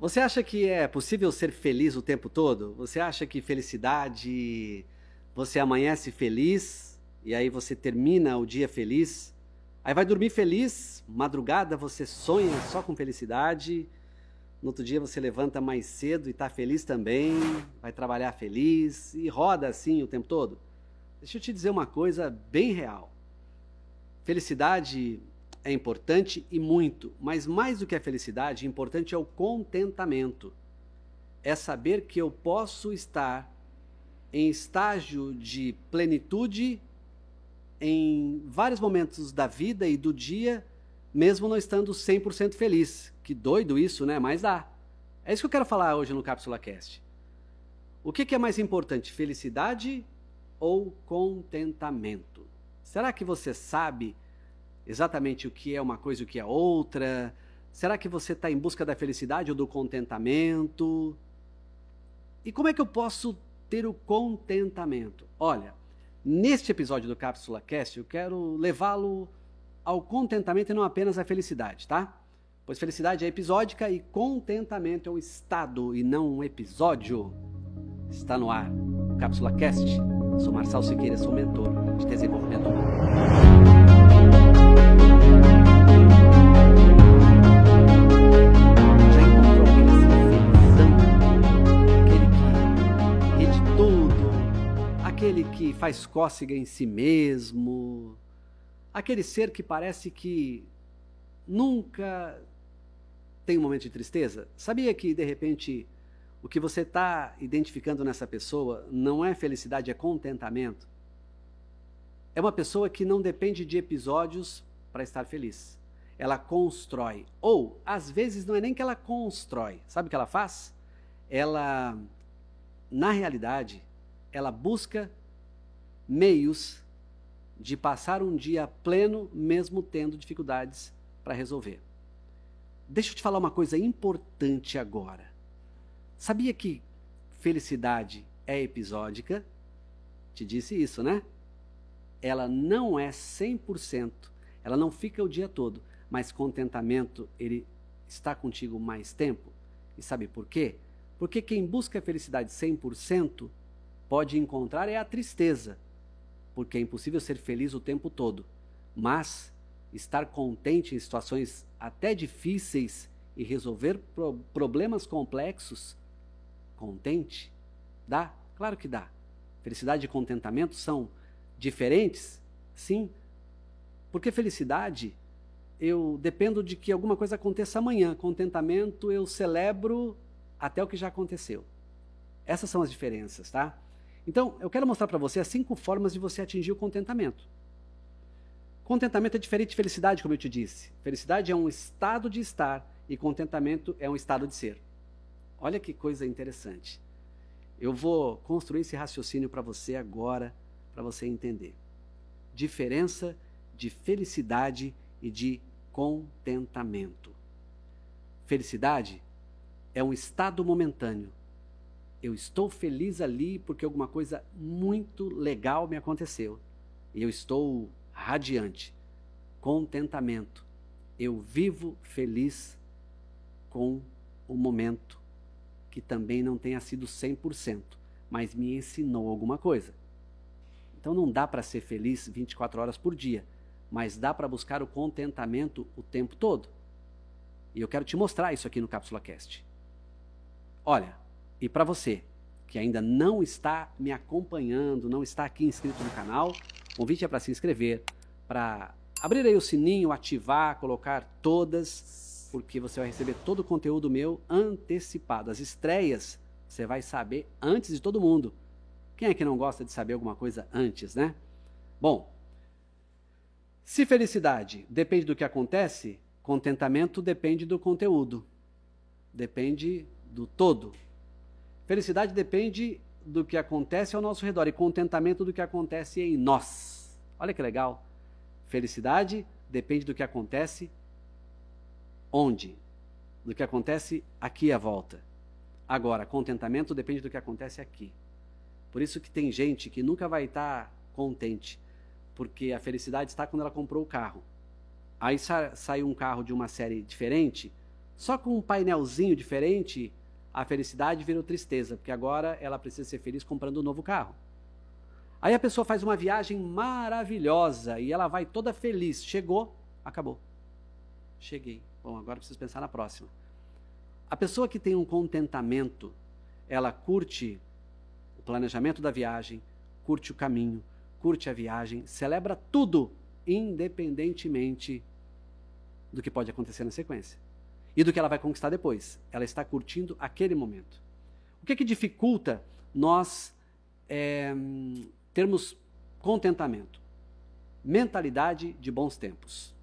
Você acha que é possível ser feliz o tempo todo? Você acha que felicidade. Você amanhece feliz e aí você termina o dia feliz? Aí vai dormir feliz, madrugada você sonha só com felicidade. No outro dia você levanta mais cedo e está feliz também, vai trabalhar feliz e roda assim o tempo todo. Deixa eu te dizer uma coisa bem real. Felicidade é importante e muito, mas mais do que a felicidade, importante é o contentamento. É saber que eu posso estar em estágio de plenitude em vários momentos da vida e do dia, mesmo não estando 100% feliz. Que doido isso, né? Mas dá. É isso que eu quero falar hoje no Cápsula Cast. O que, que é mais importante, felicidade ou contentamento? Será que você sabe exatamente o que é uma coisa e o que é outra? Será que você está em busca da felicidade ou do contentamento? E como é que eu posso ter o contentamento? Olha, neste episódio do Cápsula Cast, eu quero levá-lo ao contentamento e não apenas à felicidade, tá? Pois felicidade é episódica e contentamento é um estado e não um episódio. Está no ar. Cápsula Cast. Sou Marçal Siqueira, sou mentor de desenvolvimento humano. Que faz cócega em si mesmo, aquele ser que parece que nunca tem um momento de tristeza. Sabia que, de repente, o que você está identificando nessa pessoa não é felicidade, é contentamento? É uma pessoa que não depende de episódios para estar feliz. Ela constrói. Ou, às vezes, não é nem que ela constrói. Sabe o que ela faz? Ela, na realidade, ela busca meios de passar um dia pleno, mesmo tendo dificuldades para resolver. Deixa eu te falar uma coisa importante agora. Sabia que felicidade é episódica? Te disse isso, né? Ela não é 100%, ela não fica o dia todo, mas contentamento, ele está contigo mais tempo. E sabe por quê? Porque quem busca a felicidade 100% pode encontrar é a tristeza, porque é impossível ser feliz o tempo todo. Mas estar contente em situações até difíceis e resolver pro problemas complexos, contente, dá? Claro que dá. Felicidade e contentamento são diferentes? Sim. Porque felicidade, eu dependo de que alguma coisa aconteça amanhã. Contentamento, eu celebro até o que já aconteceu. Essas são as diferenças, tá? Então, eu quero mostrar para você as cinco formas de você atingir o contentamento. Contentamento é diferente de felicidade, como eu te disse. Felicidade é um estado de estar e contentamento é um estado de ser. Olha que coisa interessante. Eu vou construir esse raciocínio para você agora, para você entender. Diferença de felicidade e de contentamento. Felicidade é um estado momentâneo eu estou feliz ali porque alguma coisa muito legal me aconteceu. E eu estou radiante, contentamento. Eu vivo feliz com o momento que também não tenha sido 100%, mas me ensinou alguma coisa. Então não dá para ser feliz 24 horas por dia, mas dá para buscar o contentamento o tempo todo. E eu quero te mostrar isso aqui no Cápsula Cast. Olha, e para você que ainda não está me acompanhando, não está aqui inscrito no canal, o convite é para se inscrever, para abrir aí o sininho, ativar, colocar todas, porque você vai receber todo o conteúdo meu antecipado. As estreias você vai saber antes de todo mundo. Quem é que não gosta de saber alguma coisa antes, né? Bom, se felicidade depende do que acontece, contentamento depende do conteúdo. Depende do todo, Felicidade depende do que acontece ao nosso redor e contentamento do que acontece em nós. Olha que legal. Felicidade depende do que acontece onde? Do que acontece aqui à volta. Agora, contentamento depende do que acontece aqui. Por isso que tem gente que nunca vai estar contente, porque a felicidade está quando ela comprou o carro. Aí sa saiu um carro de uma série diferente, Só com um painelzinho diferente, a felicidade virou tristeza, porque agora ela precisa ser feliz comprando um novo carro. Aí a pessoa faz uma viagem maravilhosa e ela vai toda feliz. Chegou, acabou. Cheguei. Bom, agora preciso pensar na próxima. A pessoa que tem um contentamento, ela curte o planejamento da viagem, curte o caminho, curte a viagem, celebra tudo, independentemente do que pode acontecer na sequência e do que ela vai conquistar depois. Ela está curtindo aquele momento. O que, é que dificulta nós é, termos contentamento? Mentalidade de bons tempos.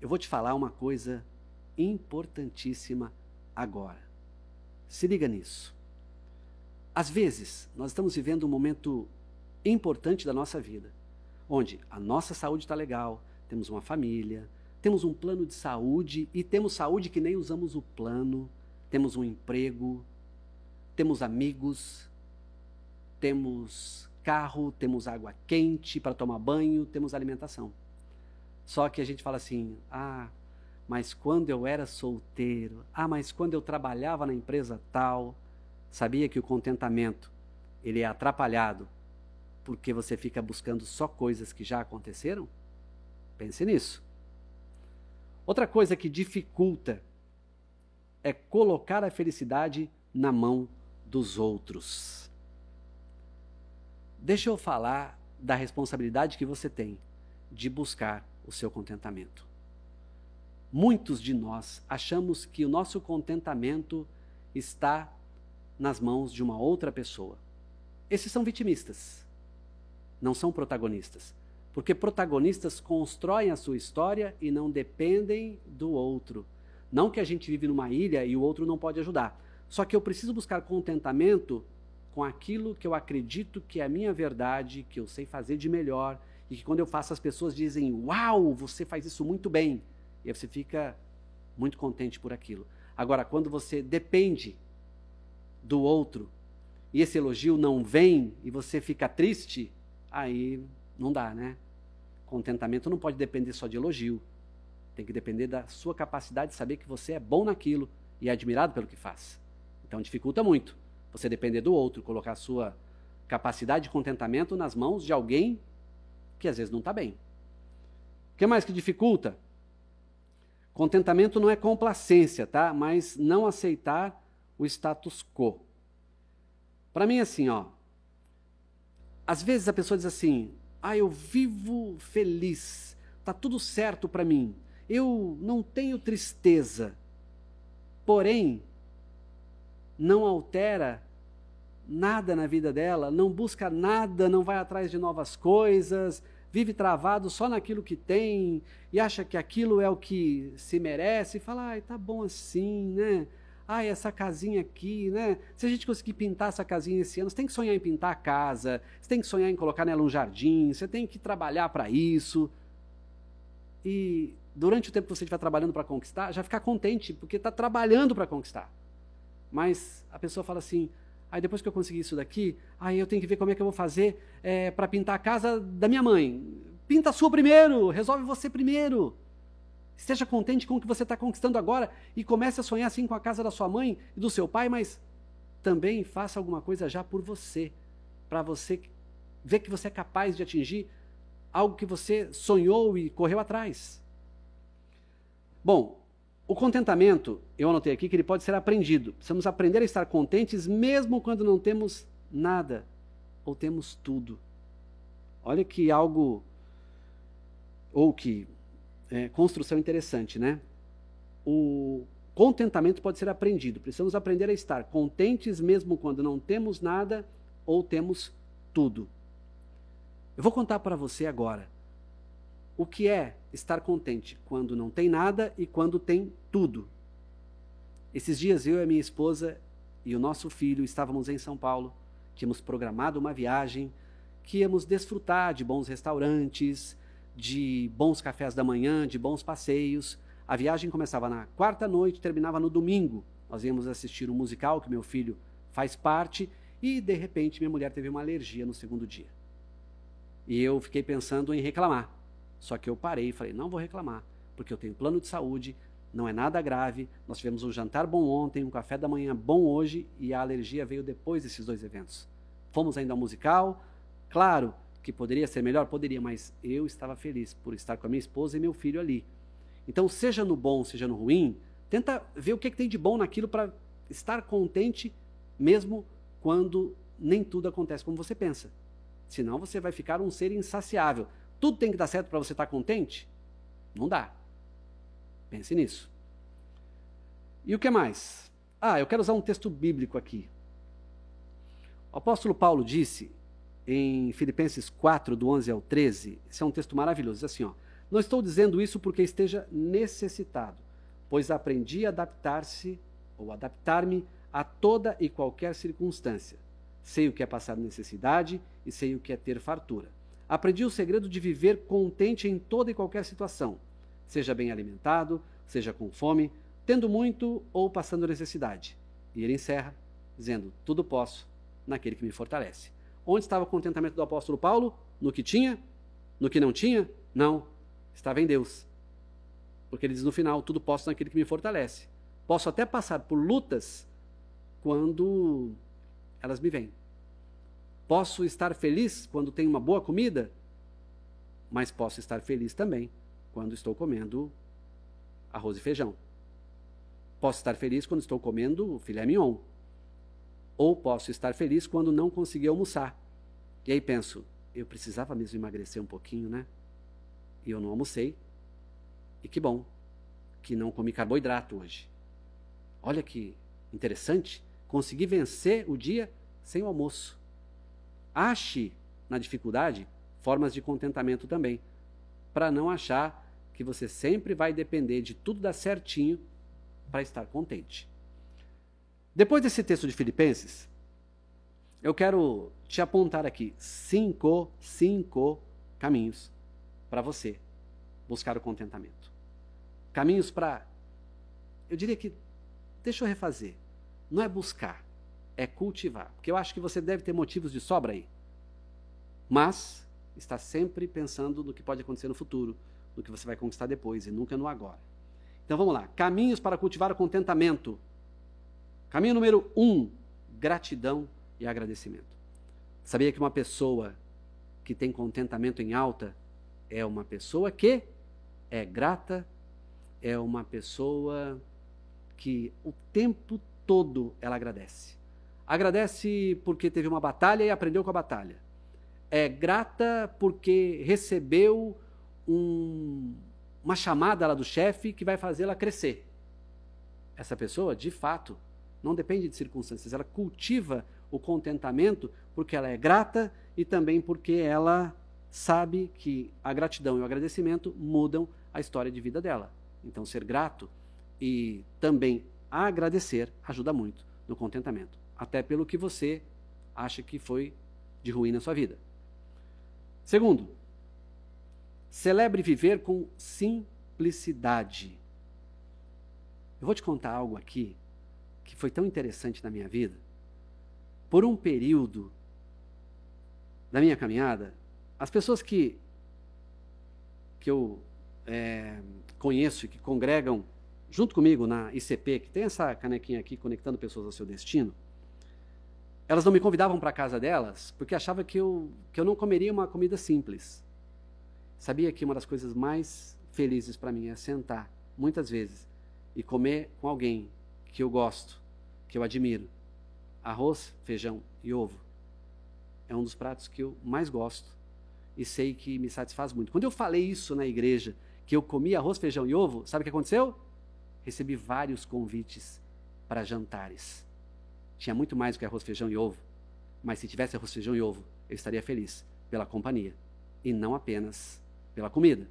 Eu vou te falar uma coisa importantíssima agora. Se liga nisso. Às vezes, nós estamos vivendo um momento importante da nossa vida, onde a nossa saúde está legal, temos uma família, temos um plano de saúde e temos saúde que nem usamos o plano, temos um emprego, temos amigos, temos carro, temos água quente para tomar banho, temos alimentação. Só que a gente fala assim: ah, mas quando eu era solteiro, ah, mas quando eu trabalhava na empresa tal, sabia que o contentamento ele é atrapalhado porque você fica buscando só coisas que já aconteceram? Pense nisso. Outra coisa que dificulta é colocar a felicidade na mão dos outros. Deixa eu falar da responsabilidade que você tem de buscar o seu contentamento. Muitos de nós achamos que o nosso contentamento está nas mãos de uma outra pessoa. Esses são vitimistas, não são protagonistas. Porque protagonistas constroem a sua história e não dependem do outro. Não que a gente vive numa ilha e o outro não pode ajudar. Só que eu preciso buscar contentamento com aquilo que eu acredito que é a minha verdade, que eu sei fazer de melhor, e que quando eu faço as pessoas dizem: Uau, você faz isso muito bem. E você fica muito contente por aquilo. Agora, quando você depende do outro e esse elogio não vem e você fica triste, aí não dá, né? Contentamento não pode depender só de elogio. Tem que depender da sua capacidade de saber que você é bom naquilo e é admirado pelo que faz. Então dificulta muito você depender do outro, colocar a sua capacidade de contentamento nas mãos de alguém que às vezes não está bem. O que mais que dificulta? Contentamento não é complacência, tá? Mas não aceitar o status quo. Para mim, assim, ó. Às vezes a pessoa diz assim: ah, eu vivo feliz, tá tudo certo para mim, eu não tenho tristeza. Porém, não altera nada na vida dela, não busca nada, não vai atrás de novas coisas, vive travado só naquilo que tem e acha que aquilo é o que se merece e fala, ai, tá bom assim, né? Ai, essa casinha aqui, né? Se a gente conseguir pintar essa casinha esse ano, você tem que sonhar em pintar a casa, você tem que sonhar em colocar nela um jardim, você tem que trabalhar para isso. E durante o tempo que você estiver trabalhando para conquistar, já ficar contente, porque está trabalhando para conquistar. Mas a pessoa fala assim, aí depois que eu conseguir isso daqui, aí eu tenho que ver como é que eu vou fazer é, para pintar a casa da minha mãe. Pinta a sua primeiro, resolve você primeiro. Esteja contente com o que você está conquistando agora e comece a sonhar assim com a casa da sua mãe e do seu pai, mas também faça alguma coisa já por você, para você ver que você é capaz de atingir algo que você sonhou e correu atrás. Bom, o contentamento, eu anotei aqui que ele pode ser aprendido. Precisamos aprender a estar contentes mesmo quando não temos nada ou temos tudo. Olha que algo ou que é, construção interessante, né? O contentamento pode ser aprendido. Precisamos aprender a estar contentes mesmo quando não temos nada ou temos tudo. Eu vou contar para você agora o que é estar contente quando não tem nada e quando tem tudo. Esses dias eu e minha esposa e o nosso filho estávamos em São Paulo. Tínhamos programado uma viagem que íamos desfrutar de bons restaurantes, de bons cafés da manhã, de bons passeios. A viagem começava na quarta noite, terminava no domingo. Nós íamos assistir um musical que meu filho faz parte e de repente minha mulher teve uma alergia no segundo dia. E eu fiquei pensando em reclamar. Só que eu parei e falei: não vou reclamar, porque eu tenho plano de saúde, não é nada grave. Nós tivemos um jantar bom ontem, um café da manhã bom hoje e a alergia veio depois desses dois eventos. Fomos ainda ao musical. Claro que poderia ser melhor, poderia, mas eu estava feliz por estar com a minha esposa e meu filho ali. Então, seja no bom, seja no ruim, tenta ver o que, é que tem de bom naquilo para estar contente, mesmo quando nem tudo acontece como você pensa. Senão você vai ficar um ser insaciável. Tudo tem que dar certo para você estar contente? Não dá. Pense nisso. E o que mais? Ah, eu quero usar um texto bíblico aqui. O apóstolo Paulo disse em Filipenses 4, do 11 ao 13, esse é um texto maravilhoso, diz assim, ó, não estou dizendo isso porque esteja necessitado, pois aprendi a adaptar-se ou adaptar-me a toda e qualquer circunstância. Sei o que é passar necessidade e sei o que é ter fartura. Aprendi o segredo de viver contente em toda e qualquer situação, seja bem alimentado, seja com fome, tendo muito ou passando necessidade. E ele encerra dizendo: Tudo posso naquele que me fortalece. Onde estava o contentamento do apóstolo Paulo? No que tinha? No que não tinha? Não. Estava em Deus. Porque ele diz no final: Tudo posso naquele que me fortalece. Posso até passar por lutas quando elas me vêm. Posso estar feliz quando tenho uma boa comida, mas posso estar feliz também quando estou comendo arroz e feijão. Posso estar feliz quando estou comendo filé mignon. Ou posso estar feliz quando não consegui almoçar. E aí penso, eu precisava mesmo emagrecer um pouquinho, né? E eu não almocei. E que bom que não comi carboidrato hoje. Olha que interessante. Consegui vencer o dia sem o almoço. Ache na dificuldade formas de contentamento também, para não achar que você sempre vai depender de tudo dar certinho para estar contente. Depois desse texto de Filipenses, eu quero te apontar aqui cinco, cinco caminhos para você buscar o contentamento. Caminhos para, eu diria que, deixa eu refazer, não é buscar, é cultivar. Porque eu acho que você deve ter motivos de sobra aí. Mas está sempre pensando no que pode acontecer no futuro, no que você vai conquistar depois e nunca no agora. Então vamos lá. Caminhos para cultivar o contentamento. Caminho número um: gratidão e agradecimento. Sabia que uma pessoa que tem contentamento em alta é uma pessoa que é grata, é uma pessoa que o tempo todo ela agradece. Agradece porque teve uma batalha e aprendeu com a batalha. É grata porque recebeu um, uma chamada lá do chefe que vai fazê-la crescer. Essa pessoa, de fato, não depende de circunstâncias, ela cultiva o contentamento porque ela é grata e também porque ela sabe que a gratidão e o agradecimento mudam a história de vida dela. Então, ser grato e também agradecer ajuda muito no contentamento até pelo que você acha que foi de ruim na sua vida. Segundo, celebre viver com simplicidade. Eu vou te contar algo aqui que foi tão interessante na minha vida. Por um período da minha caminhada, as pessoas que, que eu é, conheço e que congregam junto comigo na ICP, que tem essa canequinha aqui conectando pessoas ao seu destino, elas não me convidavam para a casa delas porque achavam que eu, que eu não comeria uma comida simples. Sabia que uma das coisas mais felizes para mim é sentar, muitas vezes, e comer com alguém que eu gosto, que eu admiro. Arroz, feijão e ovo. É um dos pratos que eu mais gosto e sei que me satisfaz muito. Quando eu falei isso na igreja, que eu comi arroz, feijão e ovo, sabe o que aconteceu? Recebi vários convites para jantares. Tinha muito mais do que arroz, feijão e ovo. Mas se tivesse arroz, feijão e ovo, eu estaria feliz pela companhia e não apenas pela comida.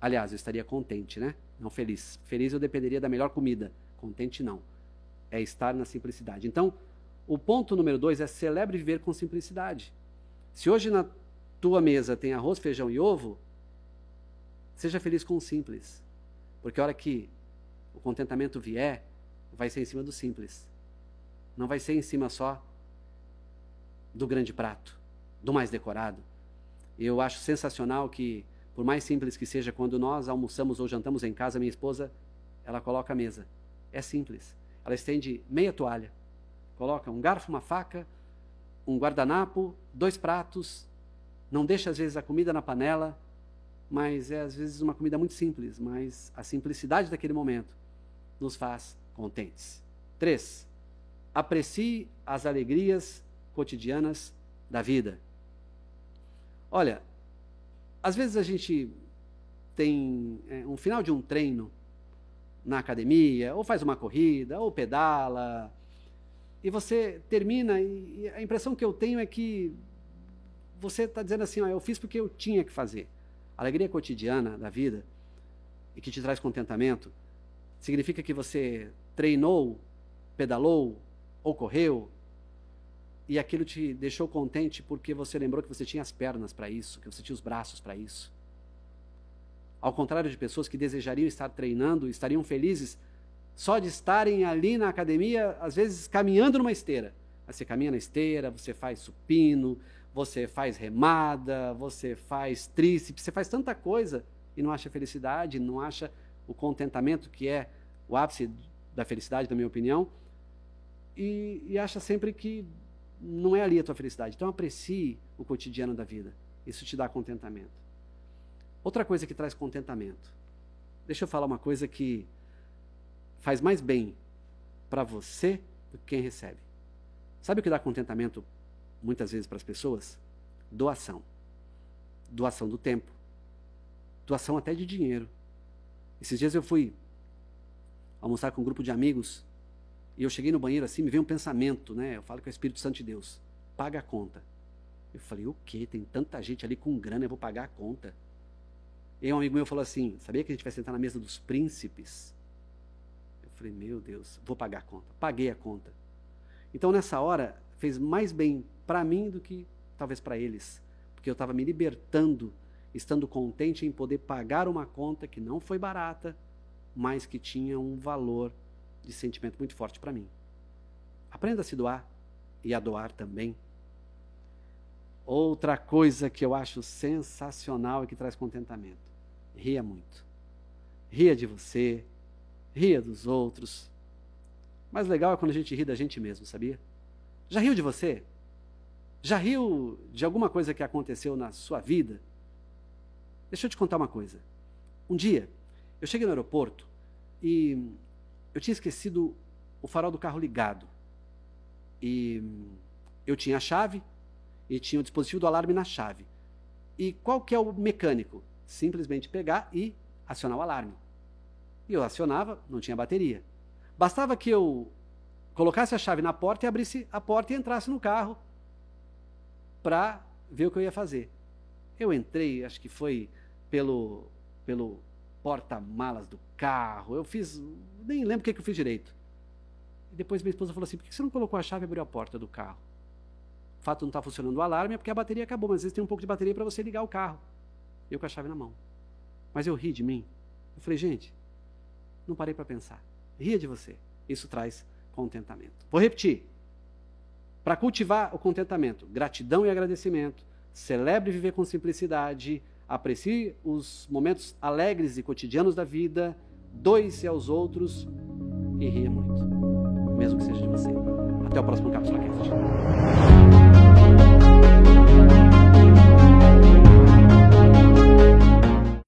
Aliás, eu estaria contente, né? Não feliz. Feliz eu dependeria da melhor comida. Contente não. É estar na simplicidade. Então, o ponto número dois é celebre viver com simplicidade. Se hoje na tua mesa tem arroz, feijão e ovo, seja feliz com o simples. Porque a hora que o contentamento vier, vai ser em cima do simples. Não vai ser em cima só do grande prato, do mais decorado. Eu acho sensacional que Por mais simples que seja, quando nós almoçamos ou jantamos em casa, minha esposa, ela coloca a mesa. É simples. Ela estende meia toalha, coloca um garfo, uma faca, um guardanapo, dois pratos, não deixa às vezes a comida na panela, mas é às vezes uma comida muito simples, mas a simplicidade daquele momento nos faz contentes. Três, aprecie as alegrias cotidianas da vida. Olha, às vezes a gente tem é, um final de um treino na academia, ou faz uma corrida, ou pedala, e você termina, e a impressão que eu tenho é que você está dizendo assim: ó, eu fiz porque eu tinha que fazer. A alegria cotidiana da vida, e que te traz contentamento, significa que você treinou, pedalou ou correu, e aquilo te deixou contente porque você lembrou que você tinha as pernas para isso, que você tinha os braços para isso. Ao contrário de pessoas que desejariam estar treinando, estariam felizes só de estarem ali na academia, às vezes caminhando numa esteira. Você caminha na esteira, você faz supino, você faz remada, você faz tríceps, você faz tanta coisa e não acha felicidade, não acha o contentamento que é o ápice da felicidade, na minha opinião, e, e acha sempre que não é ali a tua felicidade. Então aprecie o cotidiano da vida. Isso te dá contentamento. Outra coisa que traz contentamento. Deixa eu falar uma coisa que faz mais bem para você do que quem recebe. Sabe o que dá contentamento muitas vezes para as pessoas? Doação. Doação do tempo. Doação até de dinheiro. Esses dias eu fui almoçar com um grupo de amigos e eu cheguei no banheiro assim, me veio um pensamento, né? Eu falo que é o Espírito Santo de Deus. Paga a conta. Eu falei, o quê? Tem tanta gente ali com grana, eu vou pagar a conta. E um amigo meu falou assim: sabia que a gente vai sentar na mesa dos príncipes? Eu falei, meu Deus, vou pagar a conta. Paguei a conta. Então nessa hora fez mais bem para mim do que talvez para eles, porque eu estava me libertando, estando contente em poder pagar uma conta que não foi barata, mas que tinha um valor de sentimento muito forte para mim. Aprenda a se doar e a doar também. Outra coisa que eu acho sensacional e que traz contentamento: ria muito. Ria de você, ria dos outros. Mais legal é quando a gente ri da gente mesmo, sabia? Já riu de você? Já riu de alguma coisa que aconteceu na sua vida? Deixa eu te contar uma coisa. Um dia, eu cheguei no aeroporto e eu tinha esquecido o farol do carro ligado. E eu tinha a chave e tinha o dispositivo do alarme na chave. E qual que é o mecânico? Simplesmente pegar e acionar o alarme. E eu acionava, não tinha bateria. Bastava que eu colocasse a chave na porta e abrisse a porta e entrasse no carro para ver o que eu ia fazer. Eu entrei, acho que foi pelo, pelo porta-malas do carro, eu fiz, nem lembro o que, que eu fiz direito. E depois minha esposa falou assim: por que você não colocou a chave e abriu a porta do carro? O fato não estar tá funcionando o alarme é porque a bateria acabou, mas às vezes tem um pouco de bateria para você ligar o carro. Eu com a chave na mão. Mas eu ri de mim. Eu falei, gente, não parei para pensar. Ria de você. Isso traz contentamento. Vou repetir. Para cultivar o contentamento, gratidão e agradecimento, celebre viver com simplicidade, aprecie os momentos alegres e cotidianos da vida, doe-se aos outros e ria muito, mesmo que seja de você. Até o próximo Cápsula Cast.